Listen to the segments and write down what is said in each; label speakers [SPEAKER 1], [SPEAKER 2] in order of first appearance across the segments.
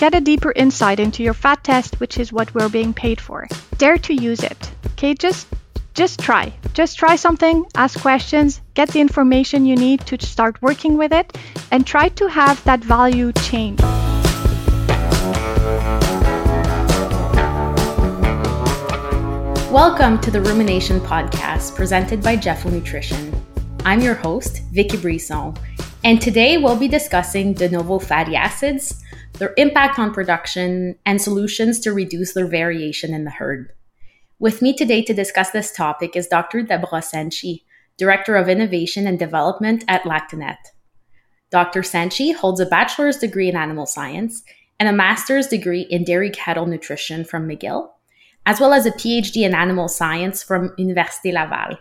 [SPEAKER 1] get a deeper insight into your fat test, which is what we're being paid for. Dare to use it. Okay, just just try. Just try something, ask questions, get the information you need to start working with it, and try to have that value change.
[SPEAKER 2] Welcome to the Rumination Podcast presented by Jefo Nutrition. I'm your host, Vicki Brisson, and today we'll be discussing de novo fatty acids, their impact on production, and solutions to reduce their variation in the herd. With me today to discuss this topic is Dr. Débora Santschi, Director of Innovation and Development at Lactanet. Dr. Santschi holds a bachelor's degree in animal science and a master's degree in dairy cattle nutrition from McGill, as well as a PhD in animal science from Université Laval.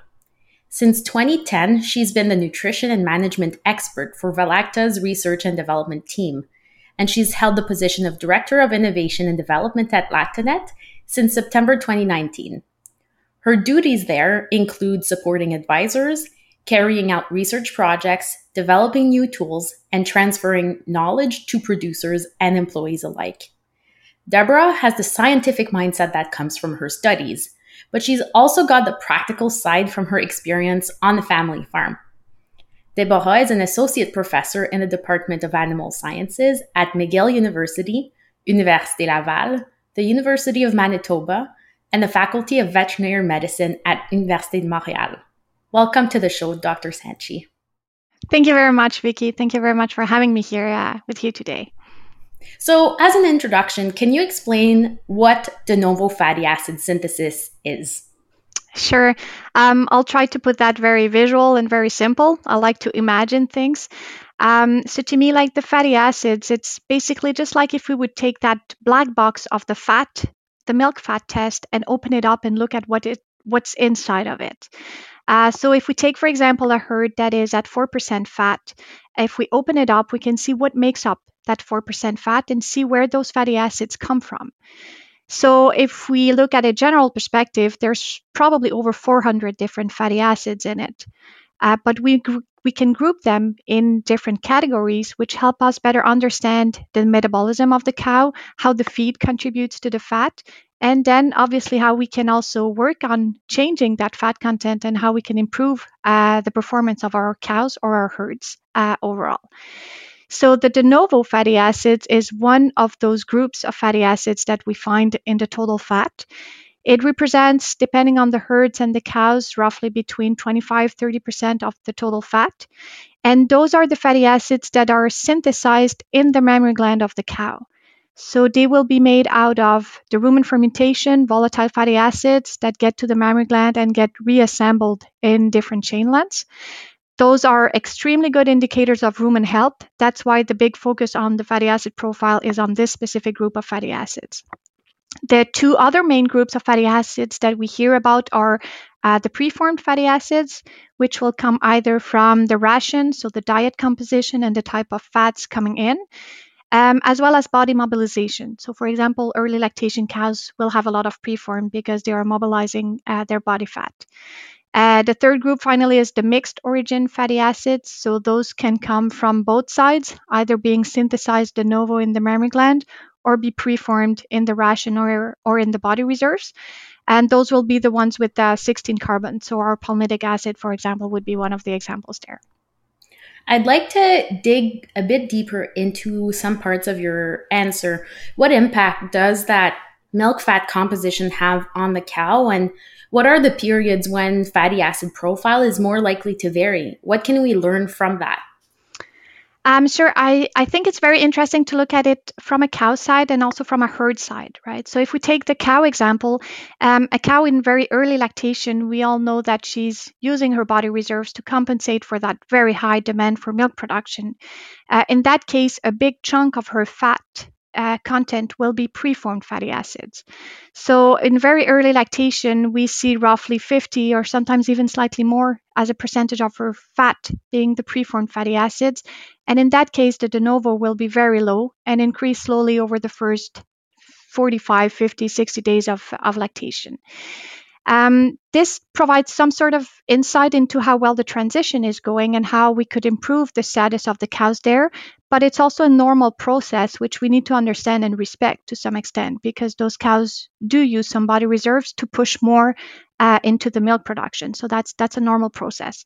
[SPEAKER 2] Since 2010, she's been the nutrition and management expert for Valacta's research and development team, and she's held the position of Director of Innovation and Development at Lactanet since September 2019. Her duties there include supporting advisors, carrying out research projects, developing new tools, and transferring knowledge to producers and employees alike. Débora has the scientific mindset that comes from her studies, but she's also got the practical side from her experience on the family farm. Débora is an associate professor in the Department of Animal Sciences at McGill University, Université Laval, the University of Manitoba, and the Faculty of Veterinary Medicine at Université de Montréal. Welcome to the show, Dr. Santschi.
[SPEAKER 1] Thank you very much, Vicki. Thank you very much for having me here uh, with you today.
[SPEAKER 2] So, as an introduction, can you explain what de novo fatty acid synthesis is?
[SPEAKER 1] Sure. Um, I'll try to put that very visual and very simple. I like to imagine things. Um, so to me, like the fatty acids, it's basically just like if we would take that black box of the fat, the milk fat test, and open it up and look at what it what's inside of it. Uh, so if we take, for example, a herd that is at 4% fat, if we open it up, we can see what makes up that 4% fat and see where those fatty acids come from. So if we look at a general perspective, there's probably over 400 different fatty acids in it. Uh, but we we can group them in different categories, which help us better understand the metabolism of the cow, how the feed contributes to the fat, and then obviously how we can also work on changing that fat content and how we can improve uh, the performance of our cows or our herds uh, overall. So the de novo fatty acids is one of those groups of fatty acids that we find in the total fat. It represents, depending on the herds and the cows, roughly between 25 30% of the total fat. And those are the fatty acids that are synthesized in the mammary gland of the cow. So they will be made out of the rumen fermentation, volatile fatty acids that get to the mammary gland and get reassembled in different chain lengths. Those are extremely good indicators of rumen health. That's why the big focus on the fatty acid profile is on this specific group of fatty acids. The two other main groups of fatty acids that we hear about are uh, the preformed fatty acids, which will come either from the ration, so the diet composition and the type of fats coming in, um, as well as body mobilization. So, for example, early lactation cows will have a lot of preformed because they are mobilizing uh, their body fat. Uh, the third group finally is the mixed origin fatty acids. So those can come from both sides, either being synthesized de novo in the mammary gland or be preformed in the ration or, or in the body reserves. And those will be the ones with the 16 carbon. So our palmitic acid, for example, would be one of the examples there.
[SPEAKER 2] I'd like to dig a bit deeper into some parts of your answer. What impact does that milk fat composition have on the cow? And what are the periods when fatty acid profile is more likely to vary? What can we learn from that?
[SPEAKER 1] Um, sure. I, I think it's very interesting to look at it from a cow side and also from a herd side, right? So if we take the cow example, um, a cow in very early lactation, we all know that she's using her body reserves to compensate for that very high demand for milk production. Uh, in that case, a big chunk of her fat uh, content will be preformed fatty acids. So, in very early lactation, we see roughly 50 or sometimes even slightly more as a percentage of her fat being the preformed fatty acids. And in that case, the de novo will be very low and increase slowly over the first 45, 50, 60 days of, of lactation. Um, this provides some sort of insight into how well the transition is going and how we could improve the status of the cows there but it's also a normal process which we need to understand and respect to some extent because those cows do use some body reserves to push more uh, into the milk production. So that's that's a normal process.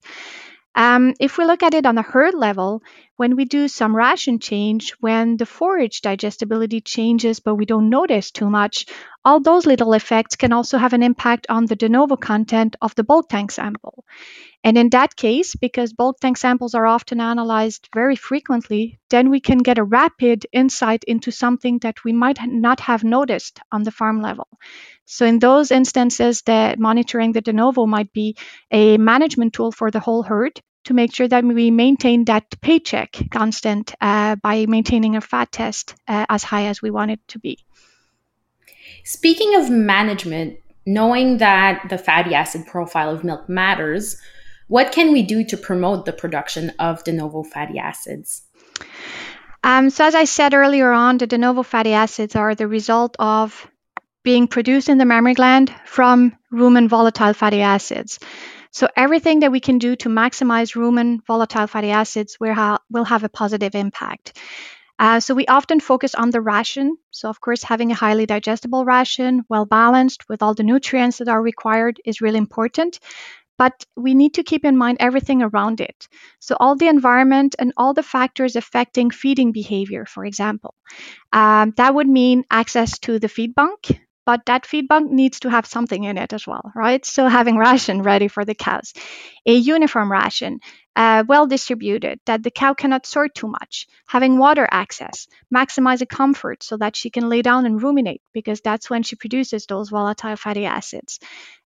[SPEAKER 1] Um, if we look at it on a herd level, when we do some ration change, when the forage digestibility changes, but we don't notice too much, all those little effects can also have an impact on the de novo content of the bulk tank sample. And in that case, because bulk tank samples are often analyzed very frequently, then we can get a rapid insight into something that we might not have noticed on the farm level. So in those instances, the monitoring the de novo might be a management tool for the whole herd to make sure that we maintain that paycheck constant uh, by maintaining a fat test uh, as high as we want it to be.
[SPEAKER 2] Speaking of management, knowing that the fatty acid profile of milk matters, what can we do to promote the production of de novo fatty acids?
[SPEAKER 1] Um, so, as I said earlier on, the de novo fatty acids are the result of being produced in the mammary gland from rumen volatile fatty acids. So everything that we can do to maximize rumen volatile fatty acids will, ha- will have a positive impact. Uh, so we often focus on the ration. So of course, having a highly digestible ration, well balanced with all the nutrients that are required, is really important. But we need to keep in mind everything around it. So all the environment and all the factors affecting feeding behavior, for example. Um, that would mean access to the feed bunk, but that feed bunk needs to have something in it as well, right? So having ration ready for the cows, a uniform ration, uh, well distributed, that the cow cannot sort too much, having water access, maximizing comfort so that she can lay down and ruminate because that's when she produces those volatile fatty acids.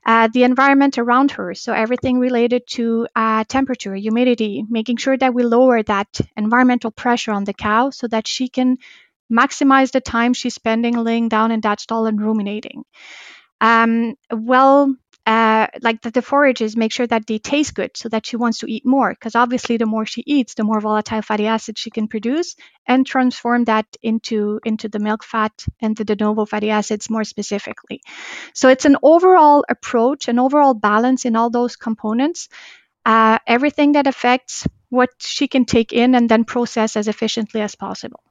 [SPEAKER 1] Uh, the environment around her, so everything related to uh, temperature, humidity, making sure that we lower that environmental pressure on the cow so that she can maximize the time she's spending laying down in that stall and ruminating. Um, well, uh, like the, the, forages, make sure that they taste good so that she wants to eat more. Because obviously, the more she eats, the more volatile fatty acids she can produce and transform that into, into the milk fat and the de novo fatty acids more specifically. So it's an overall approach, an overall balance in all those components. Uh, everything that affects what she can take in and then process as efficiently as possible.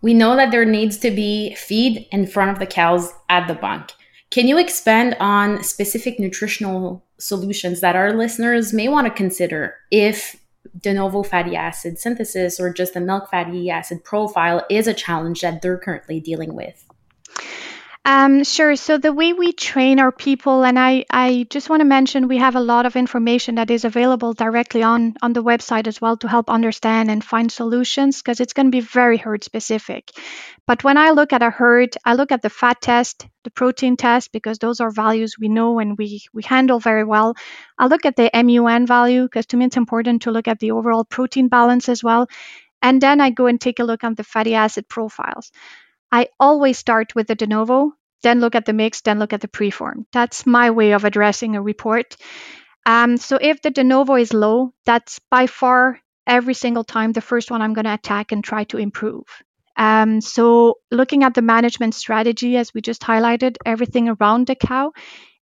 [SPEAKER 2] We know that there needs to be feed in front of the cows at the bunk. Can you expand on specific nutritional solutions that our listeners may want to consider if de novo fatty acid synthesis or just the milk fatty acid profile is a challenge that they're currently dealing with?
[SPEAKER 1] Um, sure. So the way we train our people, and I, I just want to mention we have a lot of information that is available directly on, on the website as well to help understand and find solutions because it's going to be very herd specific. But when I look at a herd, I look at the fat test, the protein test, because those are values we know and we, we handle very well. I look at the MUN value because to me it's important to look at the overall protein balance as well. And then I go and take a look at the fatty acid profiles. I always start with the de novo, then look at the mix, then look at the preform. That's my way of addressing a report. Um, so if the de novo is low, that's by far every single time the first one I'm going to attack and try to improve. Um, so looking at the management strategy, as we just highlighted, everything around the cow,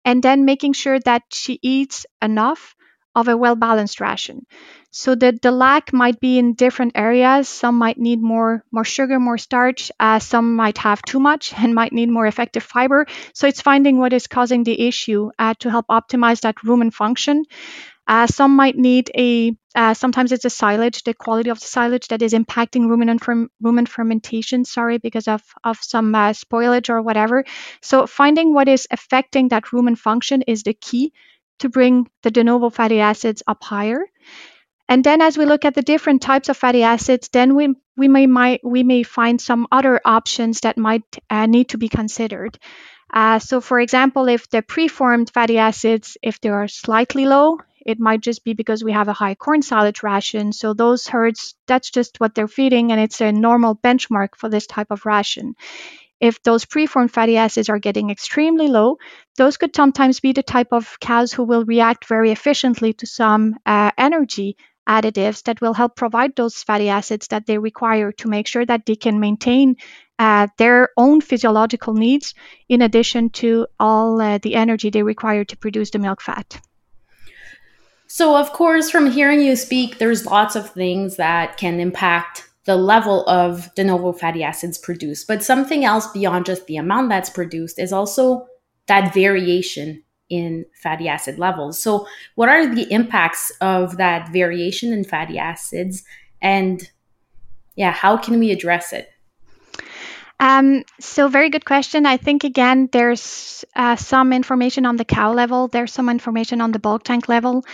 [SPEAKER 1] and then making sure that she eats enough of a well balanced ration. So the, the lack might be in different areas. Some might need more, more sugar, more starch. Uh, some might have too much and might need more effective fiber. So it's finding what is causing the issue uh, to help optimize that rumen function. Uh, some might need a, uh, sometimes it's a silage, the quality of the silage that is impacting rumen, ferm- rumen fermentation, sorry, because of, of some uh, spoilage or whatever. So finding what is affecting that rumen function is the key to bring the de novo fatty acids up higher. And then as we look at the different types of fatty acids, then we, we, may, might, we may find some other options that might uh, need to be considered. Uh, so for example, if the preformed fatty acids, if they are slightly low, it might just be because we have a high corn silage ration. So those herds, that's just what they're feeding, and it's a normal benchmark for this type of ration if those preformed fatty acids are getting extremely low, those could sometimes be the type of cows who will react very efficiently to some uh, energy additives that will help provide those fatty acids that they require to make sure that they can maintain uh, their own physiological needs in addition to all uh, the energy they require to produce the milk fat.
[SPEAKER 2] So, of course, from hearing you speak, there's lots of things that can impact the level of de novo fatty acids produced. But something else beyond just the amount that's produced is also that variation in fatty acid levels. So, what are the impacts of that variation in fatty acids? And yeah, how can we address it?
[SPEAKER 1] Um, so very good question. I think again, there's uh, some information on the cow level. There's some information on the bulk tank level.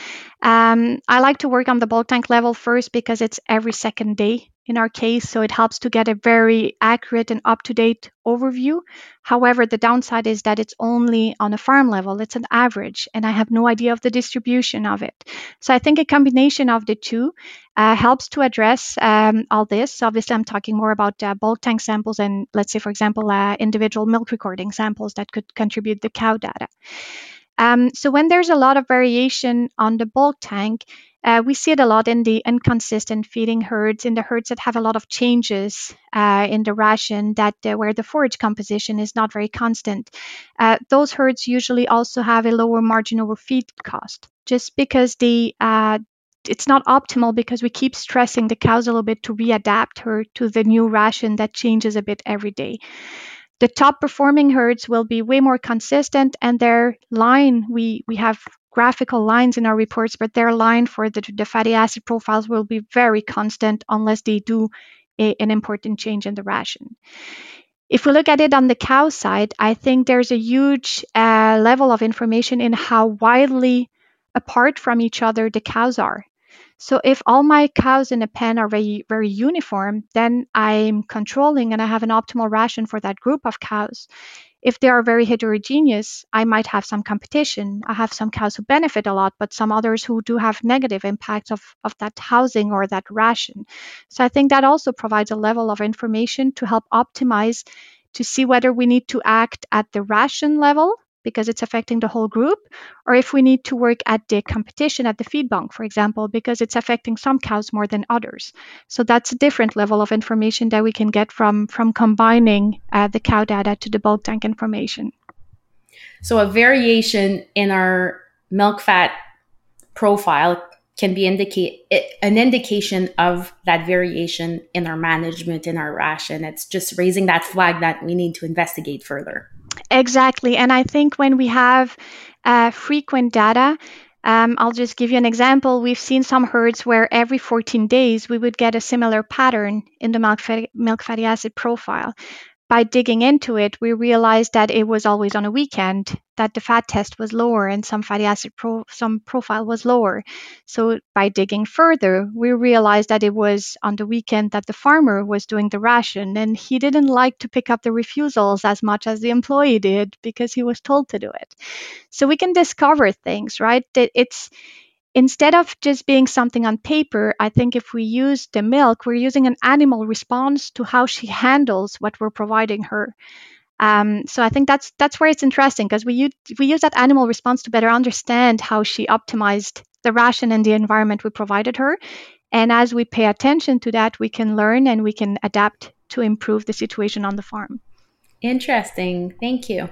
[SPEAKER 1] Um, I like to work on the bulk tank level first because it's every second day in our case, so it helps to get a very accurate and up to date overview. However, the downside is that it's only on a farm level, it's an average, and I have no idea of the distribution of it. So I think a combination of the two uh, helps to address um, all this. Obviously, I'm talking more about uh, bulk tank samples and, let's say, for example, uh, individual milk recording samples that could contribute the cow data. Um, so when there's a lot of variation on the bulk tank, uh, we see it a lot in the inconsistent feeding herds, in the herds that have a lot of changes uh, in the ration, that uh, where the forage composition is not very constant. Uh, those herds usually also have a lower margin over feed cost, just because the uh, it's not optimal because we keep stressing the cows a little bit to readapt her to the new ration that changes a bit every day. The top performing herds will be way more consistent and their line, we, we have graphical lines in our reports, but their line for the, the fatty acid profiles will be very constant unless they do a, an important change in the ration. If we look at it on the cow side, I think there's a huge uh, level of information in how widely apart from each other the cows are. So if all my cows in a pen are very, very uniform, then I'm controlling and I have an optimal ration for that group of cows. If they are very heterogeneous, I might have some competition. I have some cows who benefit a lot, but some others who do have negative impacts of, of that housing or that ration. So I think that also provides a level of information to help optimize to see whether we need to act at the ration level because it's affecting the whole group, or if we need to work at the competition at the feed bunk, for example, because it's affecting some cows more than others. So that's a different level of information that we can get from from combining uh, the cow data to the bulk tank information.
[SPEAKER 2] So a variation in our milk fat profile can be indicate an indication of that variation in our management in our ration. It's just raising that flag that we need to investigate further.
[SPEAKER 1] Exactly. And I think when we have uh, frequent data, um, I'll just give you an example. We've seen some herds where every 14 days we would get a similar pattern in the milk fatty, milk fatty acid profile by digging into it, we realized that it was always on a weekend, that the fat test was lower and some fatty acid pro- some profile was lower. So by digging further, we realized that it was on the weekend that the farmer was doing the ration and he didn't like to pick up the refusals as much as the employee did because he was told to do it. So we can discover things, right? It's instead of just being something on paper, I think if we use the milk, we're using an animal response to how she handles what we're providing her. Um, so I think that's that's where it's interesting because we use, we use that animal response to better understand how she optimized the ration and the environment we provided her. And as we pay attention to that, we can learn and we can adapt to improve the situation on the farm.
[SPEAKER 2] Interesting. Thank you.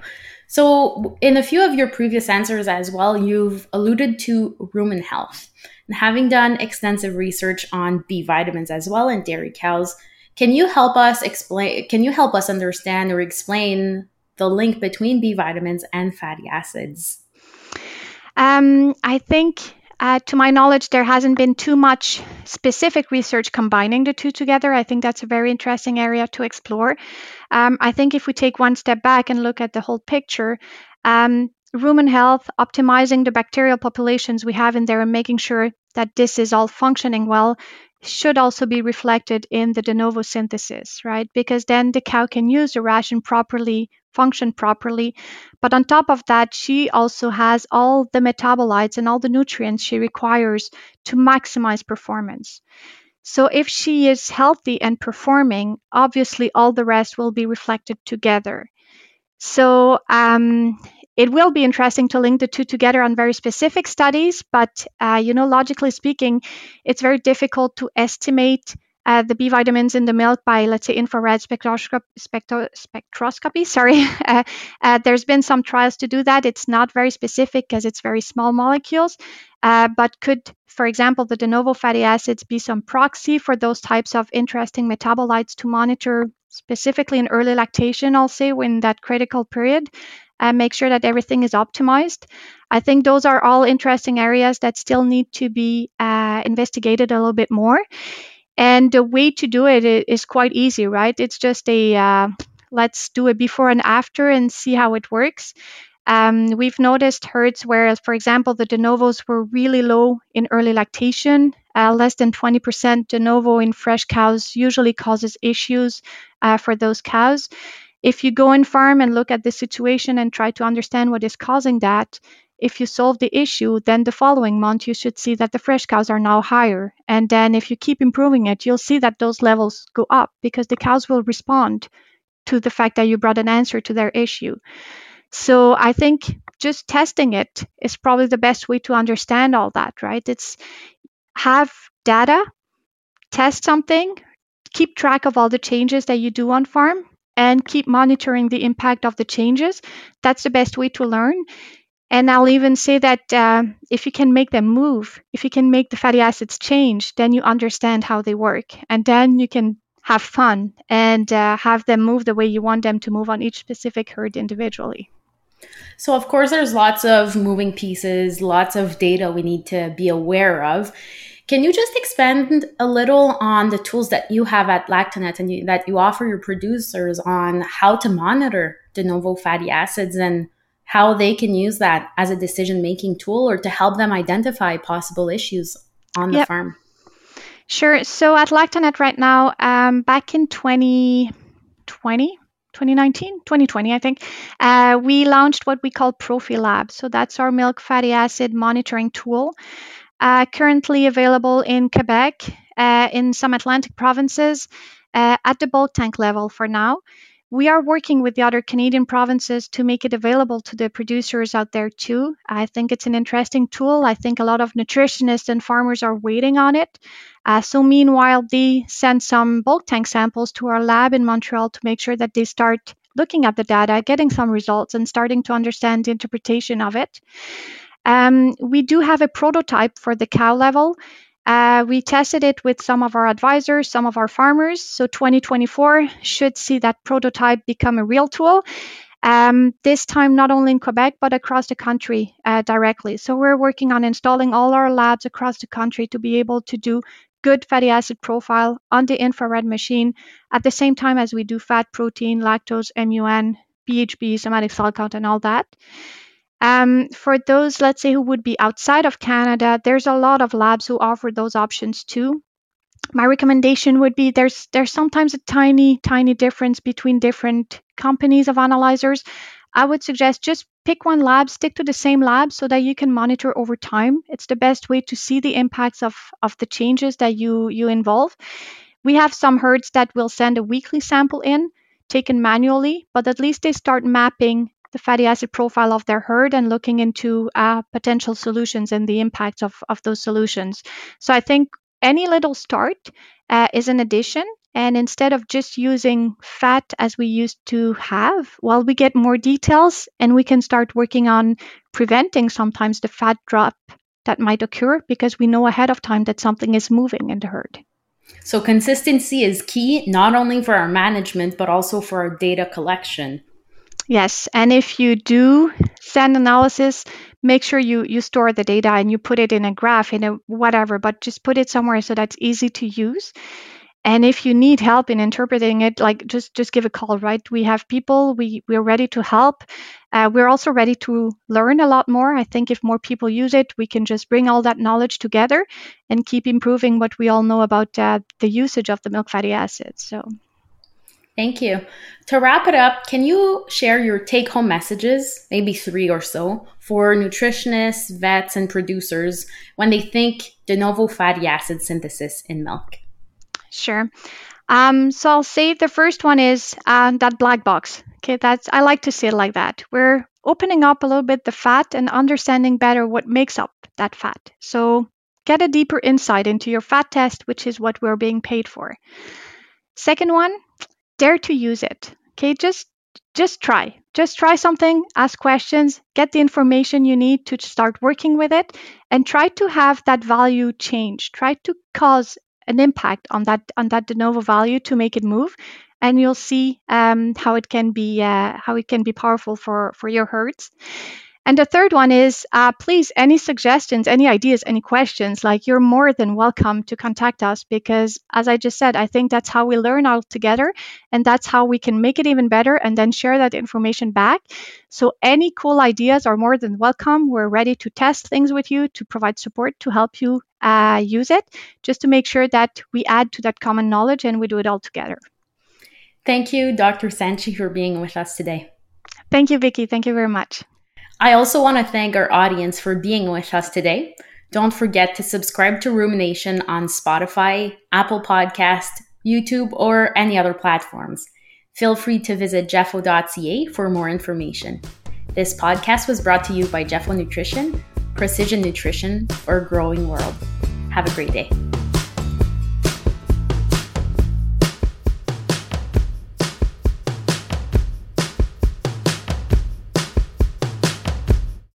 [SPEAKER 2] So, in a few of your previous answers as well, you've alluded to rumen health. And having done extensive research on B vitamins as well in dairy cows, can you help us explain can you help us understand or explain the link between B vitamins and fatty acids?
[SPEAKER 1] Um, I think uh, to my knowledge, there hasn't been too much specific research combining the two together. I think that's a very interesting area to explore. Um, I think if we take one step back and look at the whole picture, um, rumen health, optimizing the bacterial populations we have in there and making sure that this is all functioning well should also be reflected in the de novo synthesis, right? Because then the cow can use the ration properly, function properly. But on top of that, she also has all the metabolites and all the nutrients she requires to maximize performance. So if she is healthy and performing, obviously all the rest will be reflected together. So um, it will be interesting to link the two together on very specific studies, but uh, you know, logically speaking, it's very difficult to estimate uh, the B vitamins in the milk by, let's say, infrared spectroscopy. Spectro- spectroscopy sorry, uh, uh, there's been some trials to do that. It's not very specific because it's very small molecules, uh, but could, for example, the de novo fatty acids be some proxy for those types of interesting metabolites to monitor specifically in early lactation, I'll say, in that critical period, and make sure that everything is optimized. I think those are all interesting areas that still need to be uh, investigated a little bit more. And the way to do it is quite easy, right? It's just a uh, let's do it before and after and see how it works. Um, we've noticed herds where, for example, the de novos were really low in early lactation. Uh, less than 20% de novo in fresh cows usually causes issues uh, for those cows. If you go in farm and look at the situation and try to understand what is causing that, if you solve the issue, then the following month you should see that the fresh cows are now higher. And then if you keep improving it, you'll see that those levels go up because the cows will respond to the fact that you brought an answer to their issue. So I think just testing it is probably the best way to understand all that, right? It's have data, test something, keep track of all the changes that you do on farm, and keep monitoring the impact of the changes. That's the best way to learn. And I'll even say that uh, if you can make them move, if you can make the fatty acids change, then you understand how they work. And then you can have fun and uh, have them move the way you want them to move on each specific herd individually.
[SPEAKER 2] So, of course, there's lots of moving pieces, lots of data we need to be aware of. Can you just expand a little on the tools that you have at Lactanet and you, that you offer your producers on how to monitor de novo fatty acids and how they can use that as a decision making tool or to help them identify possible issues on the yep. farm?
[SPEAKER 1] Sure. So at Lactanet right now, um, back in 2020, 2019, 2020, I think, uh, we launched what we call ProfiLab. So that's our milk fatty acid monitoring tool, uh, currently available in Quebec, uh, in some Atlantic provinces, uh, at the bulk tank level for now. We are working with the other Canadian provinces to make it available to the producers out there too. I think it's an interesting tool. I think a lot of nutritionists and farmers are waiting on it. Uh, so, meanwhile, they send some bulk tank samples to our lab in Montreal to make sure that they start looking at the data, getting some results, and starting to understand the interpretation of it. Um, we do have a prototype for the cow level. Uh, we tested it with some of our advisors, some of our farmers. So 2024 should see that prototype become a real tool. Um, this time, not only in Quebec, but across the country uh, directly. So we're working on installing all our labs across the country to be able to do good fatty acid profile on the infrared machine at the same time as we do fat, protein, lactose, MUN, BHB, somatic cell count, and all that. Um, for those, let's say, who would be outside of Canada, there's a lot of labs who offer those options too. My recommendation would be there's there's sometimes a tiny tiny difference between different companies of analyzers. I would suggest just pick one lab, stick to the same lab so that you can monitor over time. It's the best way to see the impacts of, of the changes that you, you involve. We have some herds that will send a weekly sample in, taken manually, but at least they start mapping the fatty acid profile of their herd and looking into uh, potential solutions and the impact of, of those solutions. So I think any little start uh, is an addition. And instead of just using fat as we used to have, well, we get more details and we can start working on preventing sometimes the fat drop that might occur because we know ahead of time that something is moving in the herd.
[SPEAKER 2] So, consistency is key not only for our management, but also for our data collection.
[SPEAKER 1] Yes, and if you do send analysis, make sure you you store the data and you put it in a graph in a whatever, but just put it somewhere so that's easy to use. And if you need help in interpreting it, like just just give a call, right? We have people, we we're ready to help. Uh, we're also ready to learn a lot more. I think if more people use it, we can just bring all that knowledge together and keep improving what we all know about uh, the usage of the milk fatty acids. So
[SPEAKER 2] Thank you. To wrap it up, can you share your take home messages, maybe three or so, for nutritionists, vets, and producers when they think de novo fatty acid synthesis in milk?
[SPEAKER 1] Sure. Um, so I'll say the first one is uh, that black box. Okay, that's I like to say it like that. We're opening up a little bit the fat and understanding better what makes up that fat. So get a deeper insight into your fat test, which is what we're being paid for. Second one, dare to use it. Okay, just just try. Just try something, ask questions, get the information you need to start working with it, and try to have that value change. Try to cause an impact on that on that de novo value to make it move, and you'll see um, how it can be uh, how it can be powerful for for your herds. And the third one is uh, please, any suggestions, any ideas, any questions, like you're more than welcome to contact us because, as I just said, I think that's how we learn all together and that's how we can make it even better and then share that information back. So, any cool ideas are more than welcome. We're ready to test things with you, to provide support, to help you uh, use it, just to make sure that we add to that common knowledge and we do it all together.
[SPEAKER 2] Thank you, Dr. Santschi, for being with us today.
[SPEAKER 1] Thank you, Vicki. Thank you very much.
[SPEAKER 2] I also want to thank our audience for being with us today. Don't forget to subscribe to Rumination on Spotify, Apple Podcast, YouTube, or any other platforms. Feel free to visit jefo.ca for more information. This podcast was brought to you by Jefo Nutrition, precision nutrition or growing world. Have a great day.